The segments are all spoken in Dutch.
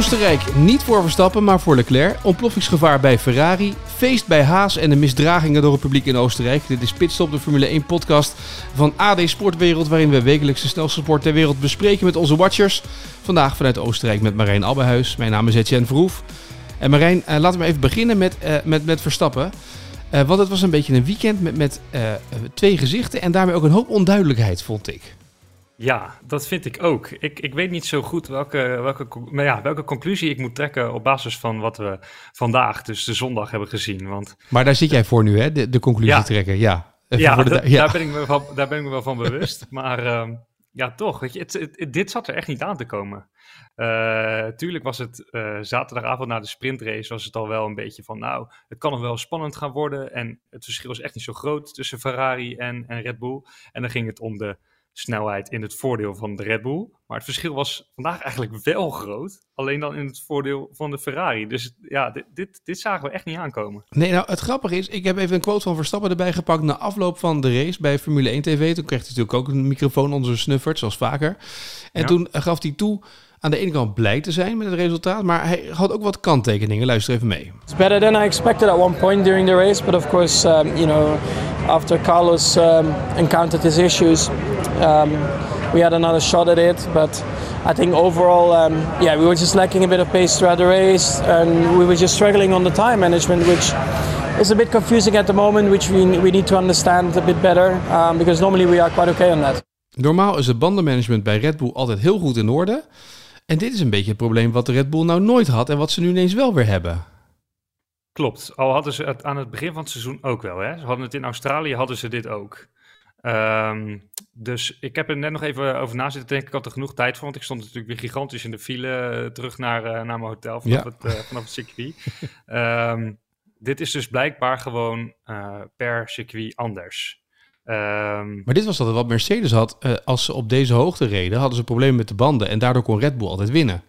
Oostenrijk niet voor Verstappen, maar voor Leclerc. Ontploffingsgevaar bij Ferrari. Feest bij Haas en de misdragingen door het publiek in Oostenrijk. Dit is Pitstop, de Formule 1 podcast van AD Sportwereld... waarin we wekelijks de snelste sport ter wereld bespreken met onze watchers. Vandaag vanuit Oostenrijk met Marijn Abbehuis. Mijn naam is Etienne Verhoef. En Marijn, uh, laten we even beginnen met, uh, met, met Verstappen. Uh, want het was een beetje een weekend met, met twee gezichten... en daarmee ook een hoop onduidelijkheid, vond ik. Ja, dat vind ik ook. Ik, ik weet niet zo goed welke, welke, maar ja, welke conclusie ik moet trekken op basis van wat we vandaag, dus de zondag, hebben gezien. Want, maar daar zit jij voor nu, hè? De, de conclusie ja. trekken, ja. Ja, de, ja. Daar, ben ik me van, daar ben ik me wel van bewust. maar uh, ja, toch, weet je, het, het, dit zat er echt niet aan te komen. Uh, tuurlijk was het uh, zaterdagavond na de sprintrace was het al wel een beetje van, nou, het kan nog wel spannend gaan worden. En het verschil is echt niet zo groot tussen Ferrari en, en Red Bull. En dan ging het om de snelheid in het voordeel van de Red Bull. Maar het verschil was vandaag eigenlijk wel groot. Alleen dan in het voordeel van de Ferrari. Dus ja, dit, dit, dit zagen we echt niet aankomen. Nee, nou het grappige is, ik heb even een quote van Verstappen erbij gepakt na afloop van de race bij Formule 1 TV. Toen kreeg hij natuurlijk ook een microfoon onder zijn snuffert, zoals vaker. En toen gaf hij toe aan de ene kant blij te zijn met het resultaat, maar hij had ook wat kanttekeningen. Luister even mee. It's better than I expected at one point during the race, but of course, um, you know, after Carlos um, encountered his issues, um, we had another shot at it. But I think overall, um, yeah, we were just lacking a bit of pace throughout the race, and we were just struggling on the time management, which is a bit confusing at the moment, which we, we need to understand a bit better, um, because normally we are quite okay on that. Normaal is het bandenmanagement bij Red Bull altijd heel goed in orde. En dit is een beetje het probleem wat de Red Bull nou nooit had en wat ze nu ineens wel weer hebben. Klopt, al hadden ze het aan het begin van het seizoen ook wel. Hè? Ze hadden het in Australië, hadden ze dit ook. Um, dus ik heb er net nog even over na zitten denken. Ik had er genoeg tijd voor, want ik stond natuurlijk weer gigantisch in de file eh, terug naar, uh, naar mijn hotel vanaf, ja. het, uh, vanaf het circuit. um, dit is dus blijkbaar gewoon per circuit anders. Um, maar dit was dat wat Mercedes had. Uh, als ze op deze hoogte reden, hadden ze problemen met de banden. En daardoor kon Red Bull altijd winnen.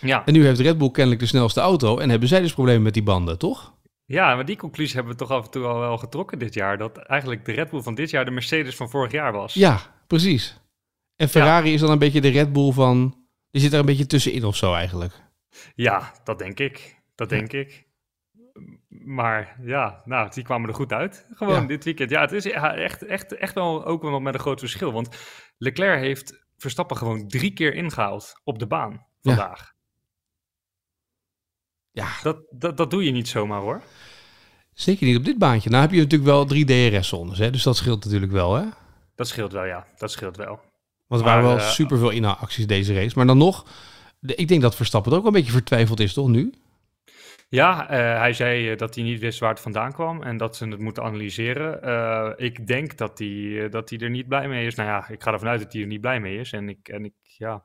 Ja. En nu heeft Red Bull kennelijk de snelste auto. En hebben zij dus problemen met die banden, toch? Ja, maar die conclusie hebben we toch af en toe al wel getrokken dit jaar. Dat eigenlijk de Red Bull van dit jaar de Mercedes van vorig jaar was. Ja, precies. En Ferrari ja. is dan een beetje de Red Bull van. Die zit er een beetje tussenin of zo eigenlijk. Ja, dat denk ik. Dat denk ja. ik maar ja, nou, die kwamen er goed uit. Gewoon dit weekend. Ja, het is echt, echt, echt wel ook wel met een groot verschil. Want Leclerc heeft Verstappen gewoon drie keer ingehaald op de baan vandaag. Ja. ja. Dat, dat, dat doe je niet zomaar hoor. Zeker niet op dit baantje. Nou heb je natuurlijk wel drie DRS-zones, hè? dus dat scheelt natuurlijk wel, hè? Dat scheelt wel, ja. Dat scheelt wel. Want er waren wel uh, super veel inhaalacties deze race. Maar dan nog, de, ik denk dat Verstappen ook wel een beetje vertwijfeld is, toch, nu? Ja, uh, hij zei uh, dat hij niet wist waar het vandaan kwam en dat ze het moeten analyseren. Uh, ik denk dat hij, dat hij er niet blij mee is. Nou ja, ik ga ervan uit dat hij er niet blij mee is. En ik, en ik, ja,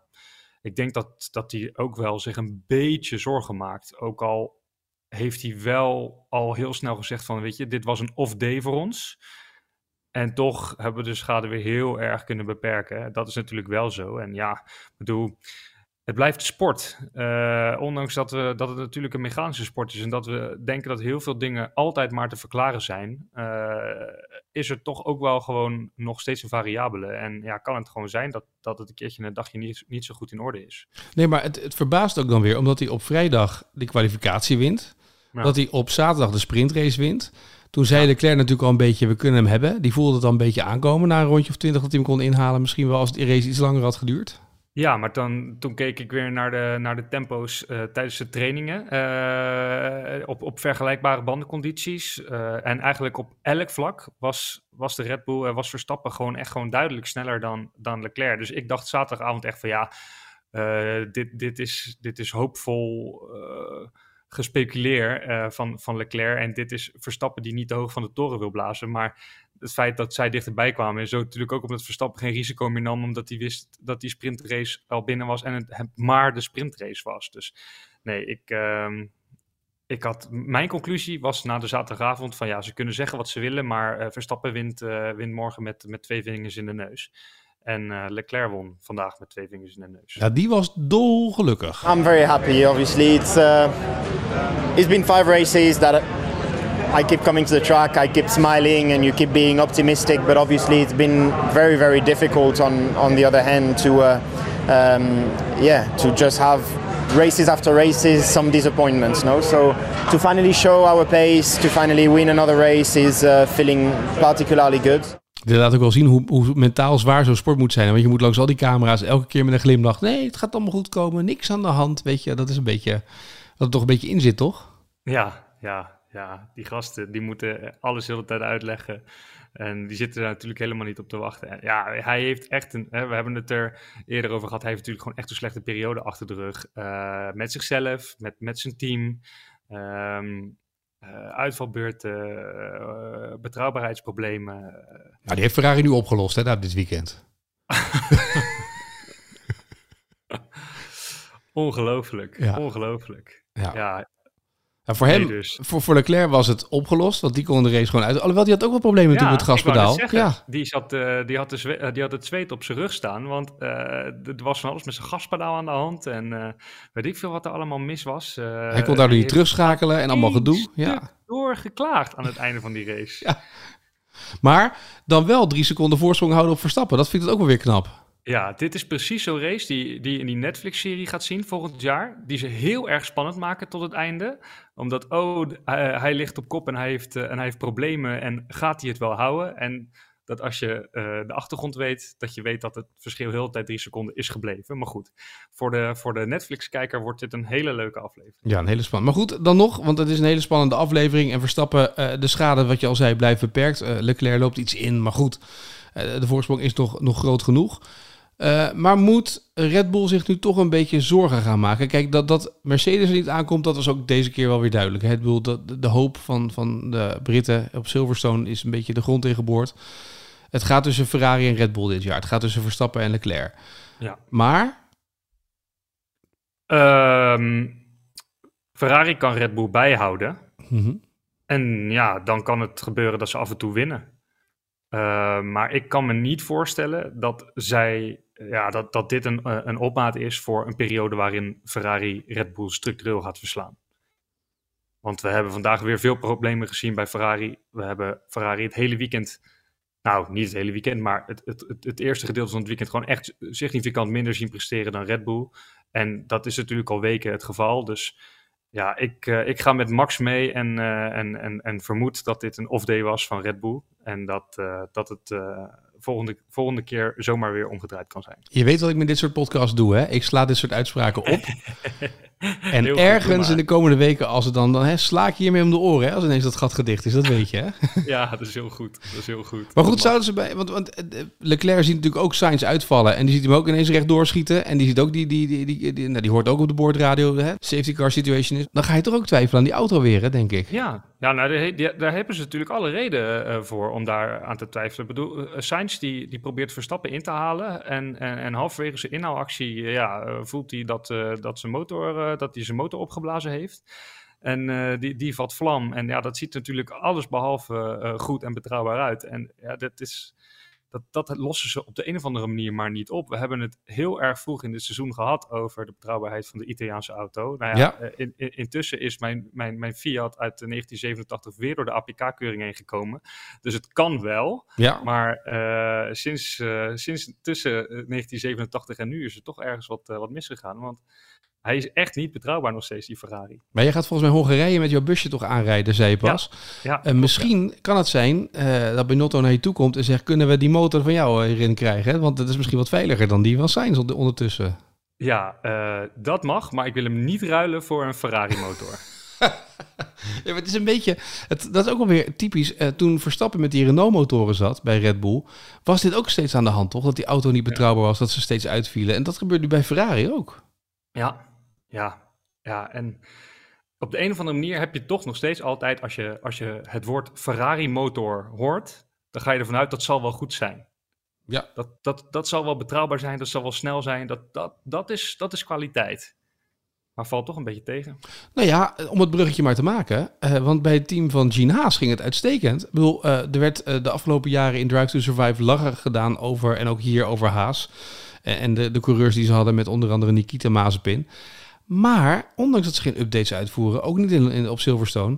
ik denk dat, dat hij ook wel zich een beetje zorgen maakt. Ook al heeft hij wel al heel snel gezegd van, weet je, dit was een off-day voor ons. En toch hebben we de schade weer heel erg kunnen beperken. Dat is natuurlijk wel zo. En ja, ik bedoel, het blijft sport. Uh, ondanks dat, we, dat het natuurlijk een mechanische sport is en dat we denken dat heel veel dingen altijd maar te verklaren zijn, uh, is er toch ook wel gewoon nog steeds een variabele. En ja, kan het gewoon zijn dat, dat het een keertje een dagje niet, niet zo goed in orde is. Nee, maar het, het verbaast ook dan weer, omdat hij op vrijdag de kwalificatie wint, ja. dat hij op zaterdag de sprintrace wint. Toen zei ja. Leclerc natuurlijk al een beetje, we kunnen hem hebben. Die voelde het al een beetje aankomen na een rondje of twintig dat hij hem kon inhalen. Misschien wel als de race iets langer had geduurd. Ja, maar dan, toen keek ik weer naar de, naar de tempo's uh, tijdens de trainingen. Uh, op, op vergelijkbare bandencondities. Uh, en eigenlijk op elk vlak was, was de Red Bull, was Verstappen gewoon echt gewoon duidelijk sneller dan, dan Leclerc. Dus ik dacht zaterdagavond echt van ja, dit, dit, is, dit is hoopvol gespeculeer van, van Leclerc. En dit is Verstappen die niet te hoog van de toren wil blazen. Maar het feit dat zij dichterbij kwamen. En zo natuurlijk ook omdat Verstappen geen risico meer nam. Omdat hij wist dat die sprintrace al binnen was. En het, maar de sprintrace was. Dus nee, ik, uh, ik had. Mijn conclusie was na de zaterdagavond: van ja, ze kunnen zeggen wat ze willen. Maar uh, Verstappen wint, uh, wint morgen met, met twee vingers in de neus. En uh, Leclerc won vandaag met twee vingers in de neus. Ja, die was dolgelukkig. I'm very happy. Obviously, it's uh, it's been five races that I keep coming to the track, I keep smiling, and you keep being optimistic. But obviously, it's been very, very difficult on on the other hand to uh, um, yeah, to just have races after races, some disappointments. No, so to finally show our pace, to finally win another race, is uh, feeling particularly good. Dit laat ook wel zien hoe, hoe mentaal zwaar zo'n sport moet zijn. Want je moet langs al die camera's elke keer met een glimlach. Nee, het gaat allemaal goed komen. Niks aan de hand. Weet je, dat is een beetje. Dat er toch een beetje in zit, toch? Ja, ja, ja. Die gasten die moeten alles de hele tijd uitleggen. En die zitten er natuurlijk helemaal niet op te wachten. Ja, hij heeft echt een. Hè, we hebben het er eerder over gehad. Hij heeft natuurlijk gewoon echt een slechte periode achter de rug. Uh, met zichzelf, met, met zijn team. Um, uh, uitvalbeurten, uh, betrouwbaarheidsproblemen. Nou, die heeft Ferrari nu opgelost, hè, dit weekend. ongelooflijk, ja. ongelooflijk. Ja. ja. Nou, voor hem, dus. voor, voor Leclerc was het opgelost, want die kon de race gewoon uit. Alhoewel, die had ook wel problemen ja, met het gaspedaal. Ja, die, zat, uh, die, had de die had het zweet op zijn rug staan, want uh, er was van alles met zijn gaspedaal aan de hand. En uh, weet ik veel wat er allemaal mis was. Hij kon daardoor niet terugschakelen en allemaal gedoe. Ja. Doorgeklaagd aan het einde van die race. Ja. Maar dan wel drie seconden voorsprong houden op Verstappen. Dat vind ik ook wel weer knap. Ja, dit is precies zo'n race die, die in die Netflix-serie gaat zien volgend jaar. Die ze heel erg spannend maken tot het einde. Omdat, oh, hij, ligt op kop en hij, heeft, uh, en hij heeft problemen en gaat hij het wel houden? En dat als je uh, de achtergrond weet, dat je weet dat het verschil heel de tijd drie seconden is gebleven. Maar goed, voor de, voor de Netflix-kijker wordt dit een hele leuke aflevering. Ja, een hele spannende. Maar goed, dan nog, want het is een hele spannende aflevering. En Verstappen, uh, de schade, wat je al zei, blijft beperkt. Leclerc loopt iets in, maar goed, de voorsprong is nog, nog groot genoeg. Uh, maar moet Red Bull zich nu toch een beetje zorgen gaan maken? Kijk, dat, dat Mercedes er niet aankomt, dat was ook deze keer wel weer duidelijk. Red Bull, dat, de hoop van, van de Britten op Silverstone is een beetje de grond ingeboord. Het gaat tussen Ferrari en Red Bull dit jaar. Het gaat tussen Verstappen en Leclerc. Ja. Maar? Um, Ferrari kan Red Bull bijhouden. Mm -hmm. En ja, dan kan het gebeuren dat ze af en toe winnen. Uh, maar ik kan me niet voorstellen dat zij ja, dat, dat dit een, een opmaat is voor een periode waarin Ferrari Red Bull structureel gaat verslaan. Want we hebben vandaag weer veel problemen gezien bij Ferrari. We hebben Ferrari het hele weekend, nou niet het hele weekend, maar het, het, het, eerste gedeelte van het weekend gewoon echt significant minder zien presteren dan Red Bull. En dat is natuurlijk al weken het geval. Dus ja, ik, ik ga met Max mee en, en, en, en vermoed dat dit een off-day was van Red Bull. En dat, uh, dat het volgende, volgende keer zomaar weer omgedraaid kan zijn. Je weet wat ik met dit soort podcasts doe, hè? Ik sla dit soort uitspraken op. en ergens in de komende weken, als het dan, dan hè, sla ik hiermee om de oren, hè? Als ineens dat gat gedicht is, dat weet je, hè? ja, dat is heel goed. Dat is heel goed. Maar goed, zouden ze bij, want, want eh, Leclerc ziet natuurlijk ook Sainz uitvallen en die ziet hem ook ineens recht doorschieten en die ziet ook die, die, die, die, die, nou, die hoort ook op de boordradio, hè? Safety car situation is. Dan ga je toch ook twijfelen aan die auto weer, hè, denk ik. Ja, ja nou, daar, daar hebben ze natuurlijk alle reden uh, voor om daar aan te twijfelen. Ik bedoel, uh, Sainz die, die probeert Verstappen in te halen en, en, en halverwege zijn inhaalactie ja, voelt hij dat, dat zijn motor, dat hij zijn motor opgeblazen heeft. En uh, die, die vat vlam. En ja, dat ziet natuurlijk alles behalve uh, goed en betrouwbaar uit. En ja, dat is. Dat, dat lossen ze op de een of andere manier maar niet op. We hebben het heel erg vroeg in dit seizoen gehad over de betrouwbaarheid van de Italiaanse auto. Nou ja, ja. In, in, intussen is mijn, mijn, mijn Fiat uit 1987 weer door de APK-keuring heen gekomen. Dus het kan wel. Ja. Maar uh, sinds, sinds tussen 1987 en nu is er toch ergens wat, wat misgegaan. Want hij is echt niet betrouwbaar nog steeds, die Ferrari. Maar je gaat volgens mij Hongarije met jouw busje toch aanrijden, zei je pas. Ja, ja en misschien ja. kan het zijn uh, dat Binotto naar je toe komt en zegt... kunnen we die motor van jou erin krijgen? Want dat is misschien wat veiliger dan die van Sainz ondertussen. Ja, uh, dat mag, maar ik wil hem niet ruilen voor een Ferrari-motor. ja, het is een beetje... Het, dat is ook wel weer typisch. Uh, toen Verstappen met die Renault-motoren zat bij Red Bull... was dit ook steeds aan de hand, toch? Dat die auto niet betrouwbaar was, dat ze steeds uitvielen. En dat gebeurt nu bij Ferrari ook. Ja, ja, ja. En op de een of andere manier heb je toch nog steeds altijd, als je, als je het woord Ferrari-motor hoort, dan ga je ervan uit dat zal wel goed zijn. Ja. Dat, dat, dat zal wel betrouwbaar zijn, dat zal wel snel zijn, dat, dat, dat, is, dat is kwaliteit. Maar valt toch een beetje tegen. Nou ja, om het bruggetje maar te maken. Uh, want bij het team van Gene Haas ging het uitstekend. Ik bedoel, uh, er werd uh, de afgelopen jaren in Drive to Survive lachen gedaan over, en ook hier over Haas. en de, de coureurs die ze hadden met onder andere Nikita Mazepin. Maar ondanks dat ze geen updates uitvoeren, ook niet in, in, op Silverstone,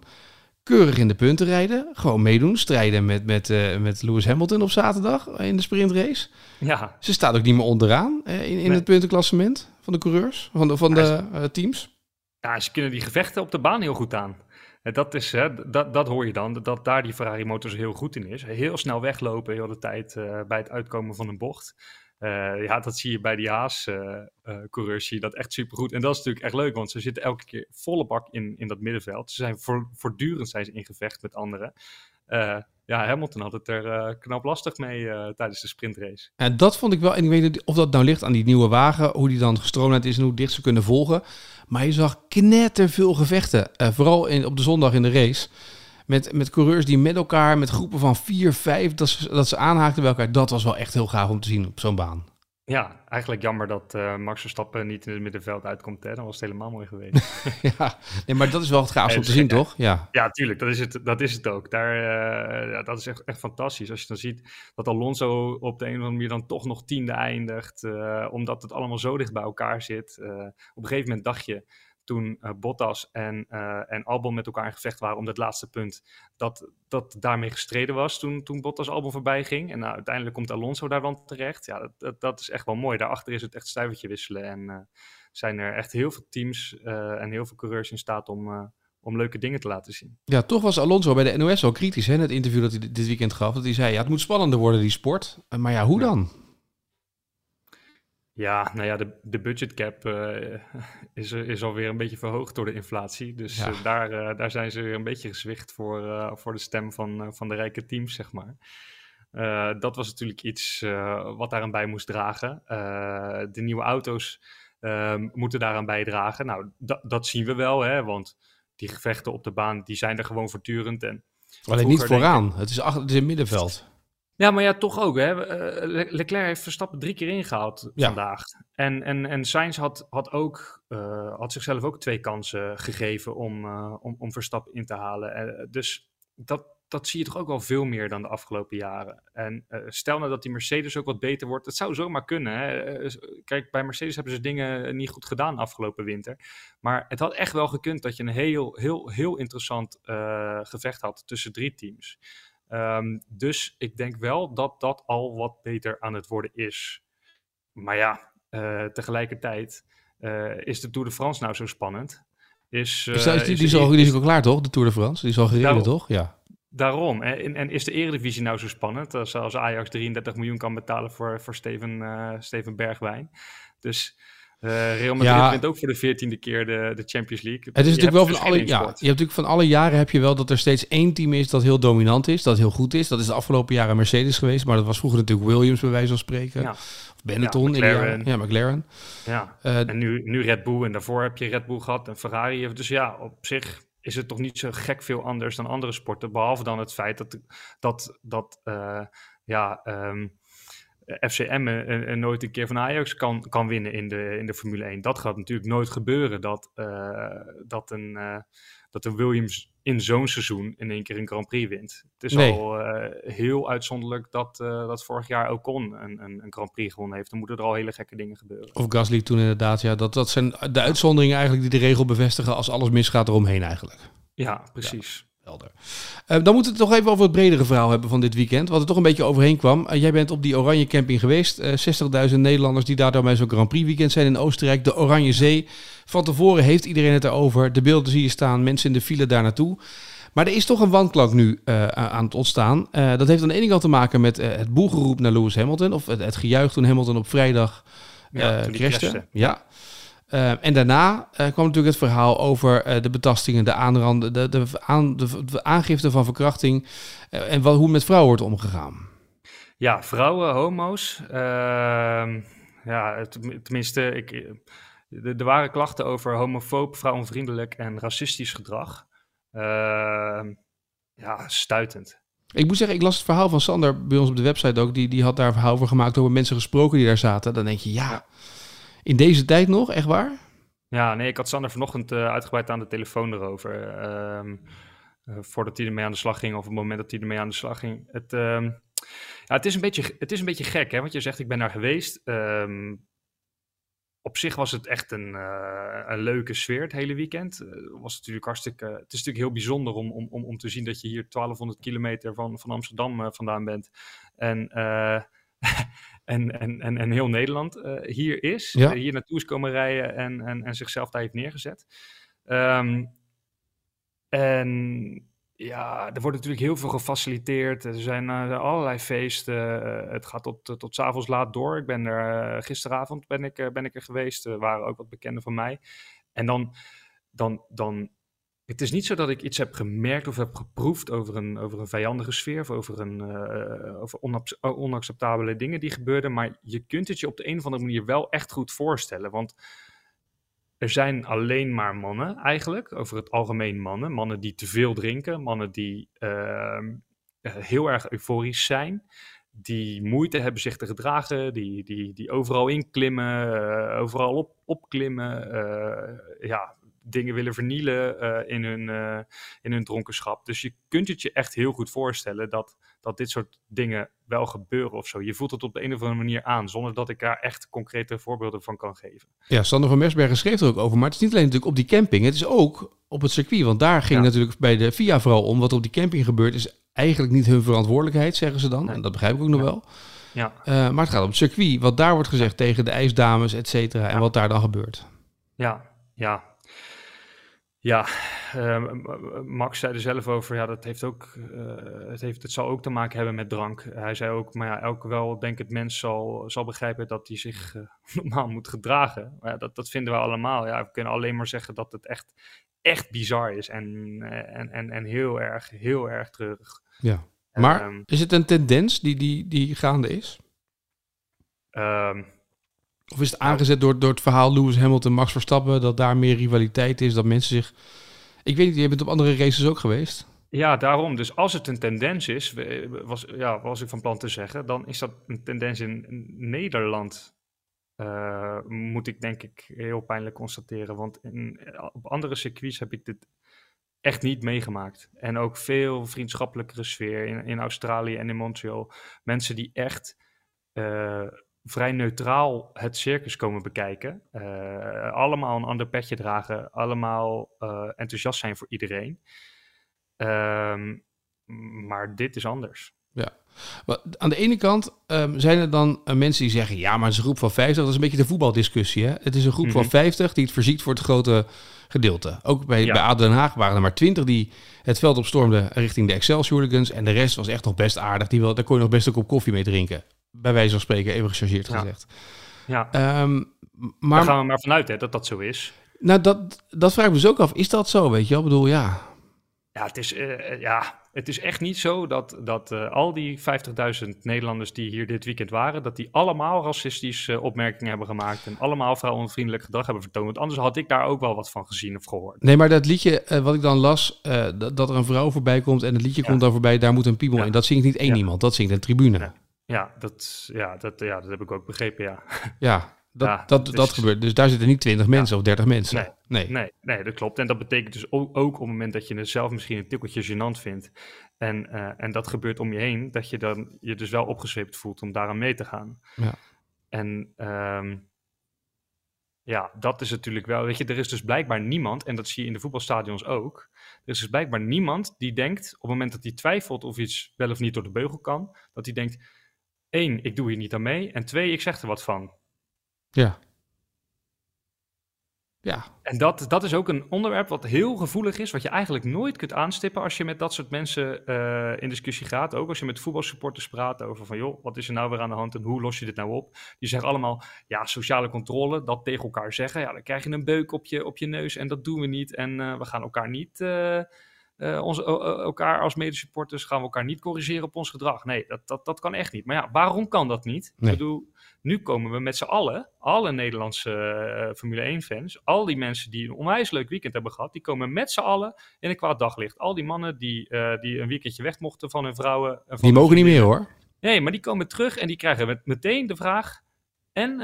keurig in de punten rijden. Gewoon meedoen, strijden met, met, uh, met Lewis Hamilton op zaterdag in de sprintrace. Ja. Ze staat ook niet meer onderaan uh, in, in het puntenklassement van de coureurs, van de, van de uh, teams. Ja, ze kunnen die gevechten op de baan heel goed aan. Dat, is, hè, dat, dat hoor je dan, dat daar die Ferrari motor zo heel goed in is. Heel snel weglopen heel de tijd bij het uitkomen van een bocht. Uh, ja, dat zie je bij die Haas-coureurs, zie je dat echt supergoed. En dat is natuurlijk echt leuk, want ze zitten elke keer volle bak in, in dat middenveld. Ze zijn voor, voortdurend zijn ze in gevecht met anderen. Ja, Hamilton had het er knap lastig mee tijdens de sprintrace. En dat vond ik wel, en ik weet niet of dat nou ligt aan die nieuwe wagen, hoe die dan gestroomd is en hoe dicht ze kunnen volgen. Maar je zag knetterveel gevechten, vooral in, op de zondag in de race. Met, met coureurs die met elkaar, met groepen van vier, vijf, dat ze, dat ze aanhaakten bij elkaar. Dat was wel echt heel gaaf om te zien op zo'n baan. Ja, eigenlijk jammer dat uh, Max Verstappen niet in het middenveld uitkomt. Hè? Dan was het helemaal mooi geweest. ja, nee, maar dat is wel het gaafste om te zien, toch? Ja, ja tuurlijk. Dat is het, dat is het ook. Daar, uh, ja, dat is echt, echt fantastisch. Als je dan ziet dat Alonso op de een of andere manier dan toch nog tiende eindigt. Uh, omdat het allemaal zo dicht bij elkaar zit. op een gegeven moment dacht je toen uh, Bottas en, uh, en Albon met elkaar in gevecht waren om dat laatste punt, dat, dat daarmee gestreden was toen, toen Bottas Albon voorbij ging. En nou, uiteindelijk komt Alonso daar dan terecht. Ja, dat, dat, dat, is echt wel mooi. Daarachter is het echt stuivertje wisselen en uh, zijn er echt heel veel teams en heel veel coureurs in staat om, om leuke dingen te laten zien. Ja, toch was Alonso bij de NOS wel kritisch, hè, het interview dat hij dit weekend gaf. Dat hij zei, ja, het moet spannender worden, die sport. Maar ja, hoe dan? Ja, nou ja, de, de budgetcap uh, is, is alweer een beetje verhoogd door de inflatie. Dus ja. uh, daar, uh, daar zijn ze weer een beetje gezwicht voor, voor de stem van, van de rijke teams, zeg maar. dat was natuurlijk iets wat daaraan bij moest dragen. de nieuwe auto's ehm, moeten daaraan bijdragen. Nou, dat zien we wel, hè, want die gevechten op de baan die zijn er gewoon voortdurend. En Alleen niet vooraan, ik, het, is achter, het is in het middenveld. Ja, maar ja, toch ook. Hè. Leclerc heeft Verstappen drie keer ingehaald ja. vandaag. En, en, en Sainz had, had, ook, uh, had zichzelf ook twee kansen gegeven om, uh, om, om Verstappen in te halen. Uh, dus dat, dat zie je toch ook wel veel meer dan de afgelopen jaren. En stel nou dat die Mercedes ook wat beter wordt. Dat zou zomaar kunnen. Hè. Kijk, bij Mercedes hebben ze dingen niet goed gedaan afgelopen winter. Maar het had echt wel gekund dat je een heel, heel, heel interessant gevecht had tussen drie teams. Um, dus ik denk wel dat dat al wat beter aan het worden is. Maar ja, uh, tegelijkertijd uh, is de Tour de France nou zo spannend. Is, uh, is, die, die, is, al, die is al klaar toch, de Tour de France? Die is al gereden toch? Ja. Daarom. En, en, is de Eredivisie nou zo spannend? Als, als Ajax 33 miljoen kan betalen voor, voor Steven, Steven Bergwijn. Dus uh, Real Madrid ja. wint ook voor de veertiende keer de, de Champions League. Het is natuurlijk wel van alle, ja, je hebt natuurlijk van alle jaren heb je wel dat er steeds één team is dat heel dominant is, dat heel goed is. Dat is de afgelopen jaren Mercedes geweest, maar dat was vroeger natuurlijk Williams bij wijze van spreken. Ja. Of Benetton. Ja, McLaren. In ja, McLaren. Ja. Uh, en nu, nu Red Bull en daarvoor heb je Red Bull gehad en Ferrari. Dus ja, op zich is het toch niet zo gek veel anders dan andere sporten. Behalve dan het feit dat, dat, dat uh, ja... Um, FCM uh, nooit een keer van Ajax kan, kan winnen in de, in de Formule 1. Dat gaat natuurlijk nooit gebeuren dat, uh, dat, een, uh, dat een Williams in zo'n seizoen in één keer een Grand Prix wint. Het is nee. al heel uitzonderlijk dat, dat vorig jaar Ocon een, een, een, Grand Prix gewonnen heeft. Dan moeten er al hele gekke dingen gebeuren. Of Gasly toen inderdaad. Ja, dat, dat zijn de uitzonderingen eigenlijk die de regel bevestigen als alles misgaat eromheen eigenlijk. Ja, precies. Ja. Helder. Uh, dan moeten we het toch even over het bredere verhaal hebben van dit weekend. Wat er toch een beetje overheen kwam. Uh, jij bent op die Oranje Camping geweest. Uh, 60.000 Nederlanders die daardoor bij zo'n Grand Prix weekend zijn in Oostenrijk. De Oranje Zee. Van tevoren heeft iedereen het erover. De beelden zie je staan. Mensen in de file daar naartoe. Maar er is toch een wanklank nu aan het ontstaan. dat heeft aan de ene kant te maken met het boelgeroep naar Lewis Hamilton. Of het, het gejuich toen Hamilton op vrijdag ja, crashte. Ja. Uh, en daarna uh, kwam natuurlijk het verhaal over uh, de betastingen, de aanranden, de, de, aan, de, de aangifte van verkrachting en wat, hoe met vrouwen wordt omgegaan. Ja, vrouwen, homo's. Ehm, ja, tenminste, ik, er waren klachten over homofoob, vrouwenvriendelijk en racistisch gedrag. Ehm, ja, stuitend. Ik moet zeggen, ik las het verhaal van Sander bij ons op de website ook. Die, die had daar een verhaal over gemaakt over mensen gesproken die daar zaten. Dan denk je, ja. ja in deze tijd nog, echt waar? Ja, nee, ik had Sander vanochtend uh, uitgebreid aan de telefoon erover. Uh, uh, voordat hij ermee aan de slag ging, of op het moment dat hij ermee aan de slag ging. Het, uh, ja, het, is, een beetje, het is een beetje gek, hè? Want je zegt, ik ben daar geweest. Um, op zich was het echt een, uh, een leuke sfeer het hele weekend. Uh, was natuurlijk hartstikke, het is natuurlijk heel bijzonder om, om, om, om te zien dat je hier 1200 kilometer van, van Amsterdam vandaan bent. En, en, en, en, en heel Nederland hier is. Ja. hier naartoe is komen rijden en, en, en zichzelf daar heeft neergezet. Um, en ja, er wordt natuurlijk heel veel gefaciliteerd. Er zijn uh, allerlei feesten. Uh, het gaat tot, tot, tot s avonds laat door. Ik ben er uh, gisteravond ben ik, ben ik er geweest. Er waren ook wat bekenden van mij. En dan, dan, dan. Het is niet zo dat ik iets heb gemerkt of heb geproefd over een, over een vijandige sfeer. Of over, een, over onacceptabele dingen die gebeurden. Maar je kunt het je op de een of andere manier wel echt goed voorstellen. Want er zijn alleen maar mannen eigenlijk, over het algemeen mannen. Mannen die te veel drinken, mannen die uh, heel erg euforisch zijn. Die moeite hebben zich te gedragen, die, die, die overal inklimmen, uh, overal op, opklimmen. Ja, dingen willen vernielen uh, in, hun, uh, in hun dronkenschap. Dus je kunt het je echt heel goed voorstellen dat, dat dit soort dingen wel gebeuren of zo. Je voelt het op de een of andere manier aan, zonder dat ik daar echt concrete voorbeelden van kan geven. Ja, Sander van Mersbergen schreef er ook over. Maar het is niet alleen natuurlijk op die camping, het is ook op het circuit. Want daar ging Ja. natuurlijk bij de FIA vooral om. Wat op die camping gebeurt is eigenlijk niet hun verantwoordelijkheid, zeggen ze dan. Nee. En dat begrijp ik ook nog Ja. wel. Ja, Uh, maar het gaat om het circuit. Wat daar wordt gezegd tegen de ijsdames, et cetera. En Ja. wat daar dan gebeurt. ja, ja. Ja, eh, Max zei er zelf over, ja, dat heeft ook, eh, het, heeft, het zal ook te maken hebben met drank. Hij zei ook, maar ja, elke wel denkend mens zal, zal begrijpen dat hij zich eh, normaal moet gedragen. Maar ja, dat, dat vinden we allemaal. Ja, we kunnen alleen maar zeggen dat het echt, echt bizar is en, eh, en, en, en heel erg, heel erg treurig. Ja. Maar Ehm, is het een tendens die, die, die gaande is? ehm, Of is het aangezet door, door het verhaal Lewis Hamilton, Max Verstappen, dat daar meer rivaliteit is, dat mensen zich... Ik weet niet, je bent op andere races ook geweest. Ja, daarom. Dus als het een tendens is, was, ja, was ik van plan te zeggen, dan is dat een tendens in Nederland. eh, moet ik denk ik heel pijnlijk constateren. Want op andere circuits heb ik dit echt niet meegemaakt. En ook veel vriendschappelijkere sfeer in, in Australië en in Montreal. Mensen die echt eh, vrij neutraal het circus komen bekijken. eh, allemaal een ander petje dragen. Allemaal eh, enthousiast zijn voor iedereen. Ehm, maar dit is anders. Maar Aan de ene kant ehm, zijn er dan eh, mensen die zeggen... ja, maar het is een groep van 50. Dat is een beetje de voetbaldiscussie. Hè? Het is een groep van Mhm. 50 die het verziekt voor het grote gedeelte. Ook bij, Ja. bij ADO Den Haag waren er maar 20 die het veld opstormden... richting de Excelsior-hooligans. En de rest was echt nog best aardig. Die wel, daar kon je nog best een kop koffie mee drinken. Bij wijze van spreken, even gechargeerd Ja. gezegd. Ja, Ehm, daar maar gaan we maar vanuit hè, dat dat zo is. nou, dat, dat vraag ik me dus ook af. Is dat zo, weet je wel? Ik bedoel, ja... Ja, het is, eh, ja, het is echt niet zo dat, dat eh, al die 50.000 Nederlanders die hier dit weekend waren, dat die allemaal racistische opmerkingen hebben gemaakt en allemaal vrouwenvriendelijk gedrag hebben vertoond. Want anders had ik daar ook wel wat van gezien of gehoord. Nee, maar dat liedje eh, wat ik dan las, eh, dat, dat er een vrouw voorbij komt en het liedje Ja. komt dan voorbij, daar moet een piemel Ja. in. Dat zingt niet één Ja. iemand, dat zingt een tribune. Ja. Dat, ja, dat, ja, dat heb ik ook begrepen, ja. Ja, dat, Ja, dat, dus- dat gebeurt. Dus daar zitten niet 20 mensen of 30 mensen. Nee. Nee. Nee, nee, dat klopt. En dat betekent dus ook, ook op het moment dat je het zelf misschien een tikkeltje gênant vindt. En, eh, en dat gebeurt om je heen, dat je dan je dus wel opgezweept voelt om daaraan mee te gaan. Ja. En ehm, ja, dat is natuurlijk wel. Weet je, er is dus blijkbaar niemand, en dat zie je in de voetbalstadions ook. Er is dus blijkbaar niemand die denkt, op het moment dat hij twijfelt of iets wel of niet door de beugel kan, dat hij denkt: één, ik doe hier niet aan mee. En twee, ik zeg er wat van. Ja. Ja, En dat, dat is ook een onderwerp wat heel gevoelig is, wat je eigenlijk nooit kunt aanstippen als je met dat soort mensen eh, in discussie gaat. Ook als je met voetbalsupporters praat over van, joh, wat is er nou weer aan de hand en hoe los je dit nou op? Die zeggen allemaal, ja, sociale controle, dat tegen elkaar zeggen. Ja, dan krijg je een beuk op je, op je neus en dat doen we niet. En eh, we gaan elkaar niet, eh, o- elkaar als medesupporters gaan we elkaar niet corrigeren op ons gedrag. Nee, dat, dat, dat kan echt niet. Maar ja, waarom kan dat niet? Nee. Ik bedoel, nu komen we met z'n allen, alle Nederlandse eh, Formule 1-fans, al die mensen die een onwijs leuk weekend hebben gehad, die komen met z'n allen in een kwaad daglicht. Al die mannen die, eh, die een weekendje weg mochten van hun vrouwen. en van die mogen niet meer hoor. Nee, maar die komen terug en die krijgen met meteen de vraag: En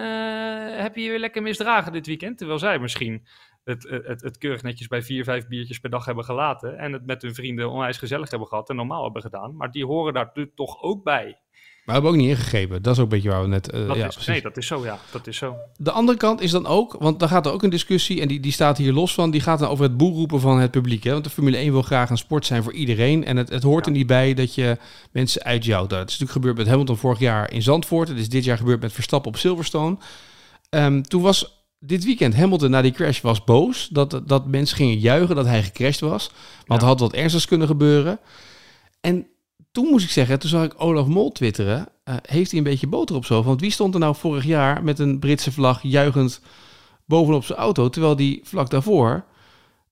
heb je je weer lekker misdragen dit weekend? Terwijl zij misschien het, het, het, keurig netjes bij vier, vijf biertjes per dag hebben gelaten. En het met hun vrienden onwijs gezellig hebben gehad en normaal hebben gedaan. Maar die horen daar toch ook bij. we hebben ook niet ingegrepen. Dat is ook een beetje waar we net... Uh, dat ja, is, nee, dat is zo, ja. Dat is zo. De andere kant is dan ook, want daar gaat er ook een discussie... en die, die staat hier los van, die gaat dan over het boelroepen van het publiek. Hè? Want de Formule 1 wil graag een sport zijn voor iedereen. En het, het hoort er niet bij dat je mensen uitjouwt. Dat is natuurlijk gebeurd met Hamilton vorig jaar in Zandvoort. Het is dit jaar gebeurd met Verstappen op Silverstone. Um, toen was dit weekend Hamilton na die crash was boos. Dat, dat mensen gingen juichen dat hij gecrashed was. Want ja. had wat ernstigs kunnen gebeuren. En toen moest ik zeggen, toen zag ik Olaf Mol twitteren. Uh, heeft hij een beetje boter op zo? Want wie stond er nou vorig jaar met een Britse vlag juichend bovenop zijn auto? Terwijl die vlak daarvoor, uh,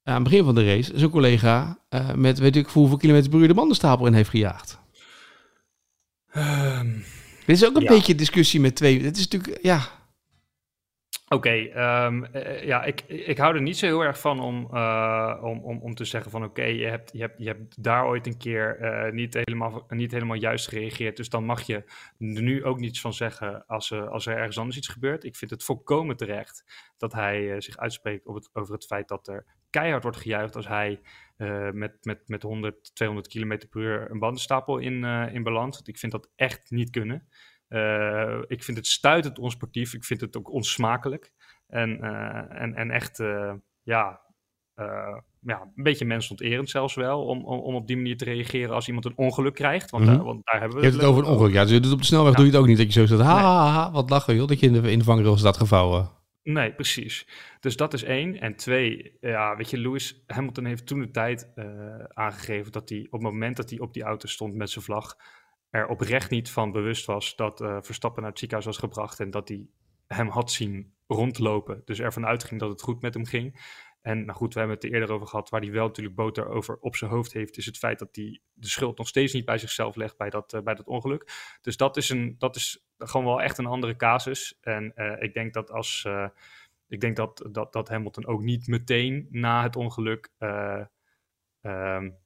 aan het begin van de race, zijn collega uh, met weet ik hoeveel kilometer per uur de bandenstapel in heeft gejaagd. Um, Dit is ook een ja. beetje discussie met twee. Het is natuurlijk, ja, Oké, okay, um, uh, ja, ik, ik hou er niet zo heel erg van om, uh, om, om, om te zeggen van oké, je, hebt, je, hebt, je hebt daar ooit een keer niet, helemaal, niet helemaal juist gereageerd. Dus dan mag je nu ook niets van zeggen als, als er ergens anders iets gebeurt. Ik vind het volkomen terecht dat hij zich uitspreekt op het, over het feit dat er keihard wordt gejuicht als hij met, met, met 100, 200 km per uur een bandenstapel in, in belandt. Ik vind dat echt niet kunnen. Uh, ik vind het stuitend onsportief. Ik vind het ook onsmakelijk. En, uh, en, en echt, uh, ja, ja, een beetje mensonterend zelfs wel. Om, om, om, op die manier te reageren als iemand een ongeluk krijgt. Want, mm -hmm. daar, want daar hebben we Je hebt het over een ongeluk. Ja, dus op de snelweg ja. doe je het ook niet. Dat je zo staat, ha, ha, ha, wat lachen joh. Dat je in de, in de vangrail staat gevouwen. Nee, precies. Dus dat is één. En twee, ja, weet je, Lewis Hamilton heeft toen de tijd aangegeven dat hij op het moment dat hij op die auto stond met zijn vlag er oprecht niet van bewust was dat uh, Verstappen naar het ziekenhuis was gebracht en dat hij hem had zien rondlopen. Dus ervan uitging dat het goed met hem ging. En nou goed, we hebben het er eerder over gehad, waar hij wel natuurlijk boter over op zijn hoofd heeft, is het feit dat hij de schuld nog steeds niet bij zichzelf legt bij dat, uh, bij dat ongeluk. Dus dat is, een, dat is gewoon wel echt een andere casus. En uh, ik denk dat als ik denk dat, dat, dat Hamilton ook niet meteen na het ongeluk um,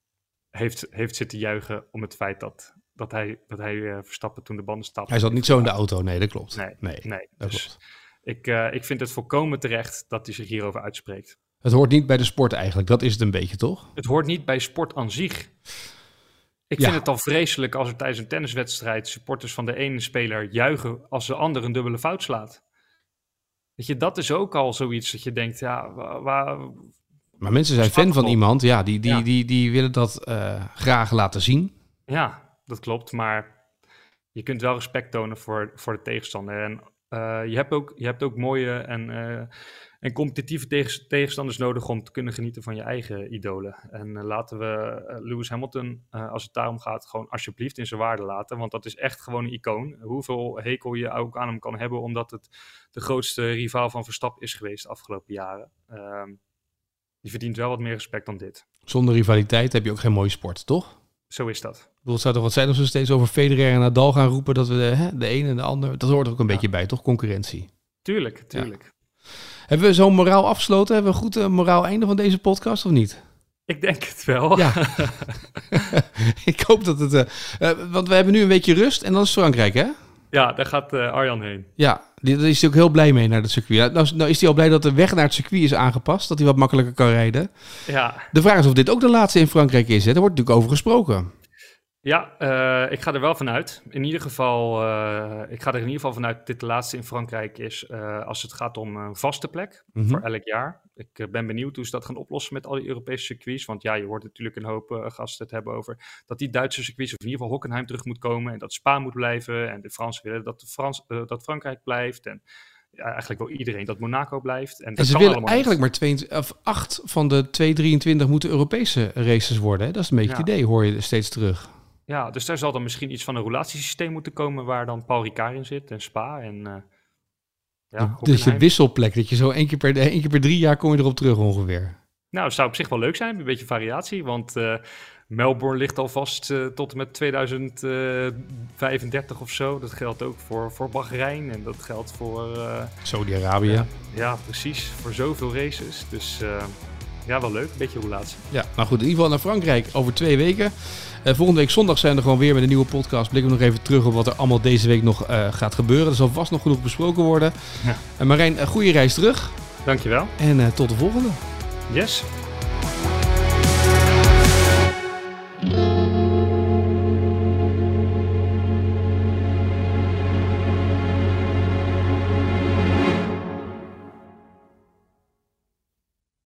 heeft, heeft zitten juichen om het feit dat, dat hij, dat hij uh, Verstappen toen de banden stapte. Hij zat niet zo in de auto, nee, dat klopt. Nee, nee, nee dat dus klopt. Ik, uh, ik vind het volkomen terecht dat hij zich hierover uitspreekt. Het hoort niet bij de sport eigenlijk, dat is het een beetje, toch? Het hoort niet bij sport aan zich. Ik Ja. vind het al vreselijk als er tijdens een tenniswedstrijd supporters van de ene speler juichen als de ander een dubbele fout slaat. Weet je, dat is ook al zoiets dat je denkt, ja, wa- waar, Maar mensen zijn fan van iemand, ja, die, die, Ja. Die, die, willen dat eh, graag laten zien. Ja, dat klopt. Maar je kunt wel respect tonen voor, voor de tegenstander. En eh, je, hebt ook, je hebt ook mooie en, eh, en competitieve tegens- tegenstanders nodig om te kunnen genieten van je eigen idolen. En eh, laten we Lewis Hamilton, als het daarom gaat, gewoon alsjeblieft in zijn waarde laten. Want dat is echt gewoon een icoon. Hoeveel hekel je ook aan hem kan hebben, omdat het de grootste rivaal van Verstappen is geweest de afgelopen jaren. Ehm, die verdient wel wat meer respect dan dit. Zonder rivaliteit heb je ook geen mooie sport, toch? Zo is dat. Ik bedoel, het zou toch wat zijn als we steeds over Federer en Nadal gaan roepen dat we de, hè, de een en de ander... Dat hoort er ook een Ja. beetje bij, toch? Concurrentie. Tuurlijk, tuurlijk. Hebben we zo'n moraal afgesloten? Hebben we een goed eh, moraal einde van deze podcast of niet? Ik denk het wel. Ja. ik hoop dat het... eh, want we hebben nu een weekje rust en dan is Frankrijk, hè? Ja, daar gaat Arjan heen. Ja, die, daar is hij ook heel blij mee naar het circuit. Nou, nou is hij al blij dat de weg naar het circuit is aangepast, dat hij wat makkelijker kan rijden. Ja, De vraag is of dit ook de laatste in Frankrijk is. Hè? Daar wordt natuurlijk over gesproken. Ja eh, ik ga er wel vanuit. In ieder geval, eh, ik ga er in ieder geval vanuit dat dit de laatste in Frankrijk is eh, als het gaat om een vaste plek Mhm. voor elk jaar. Ik ben benieuwd hoe ze dat gaan oplossen met al die Europese circuits. Want ja, je hoort natuurlijk een hoop gasten het hebben over dat die Duitse circuits, of in ieder geval Hockenheim, terug moet komen. En dat Spa moet blijven. En de Fransen willen dat, de Frans, dat Frankrijk blijft. En ja, eigenlijk wil iedereen dat Monaco blijft. En, En dat ze willen eigenlijk niet. maar 22, of 8 van de 223 moeten Europese races worden. Hè? Dat is een beetje Ja. het idee, hoor je steeds terug. Ja, dus daar zal dan misschien iets van een relatiesysteem moeten komen waar dan Paul Ricard in zit en Spa en eh ja, dus je wisselplek, dat je zo één keer, per, één keer per drie jaar kom je erop terug ongeveer. Nou, het zou op zich wel leuk zijn, een beetje variatie, want eh, Melbourne ligt al vast eh, tot en met 2035 of zo. Dat geldt ook voor, voor Bahrein en dat geldt voor, Saudi-Arabië. ja. Ja. ja, precies, voor zoveel races. Dus ja, wel leuk, een beetje relatie. maar goed, in ieder geval naar Frankrijk over twee weken. Eh, volgende week zondag zijn we gewoon weer met een nieuwe podcast. Blikken we nog even terug op wat er allemaal deze week nog eh, gaat gebeuren. Er zal vast nog genoeg besproken worden. Ja. En Marijn, een goede reis terug. Dankjewel. En tot de volgende. Yes.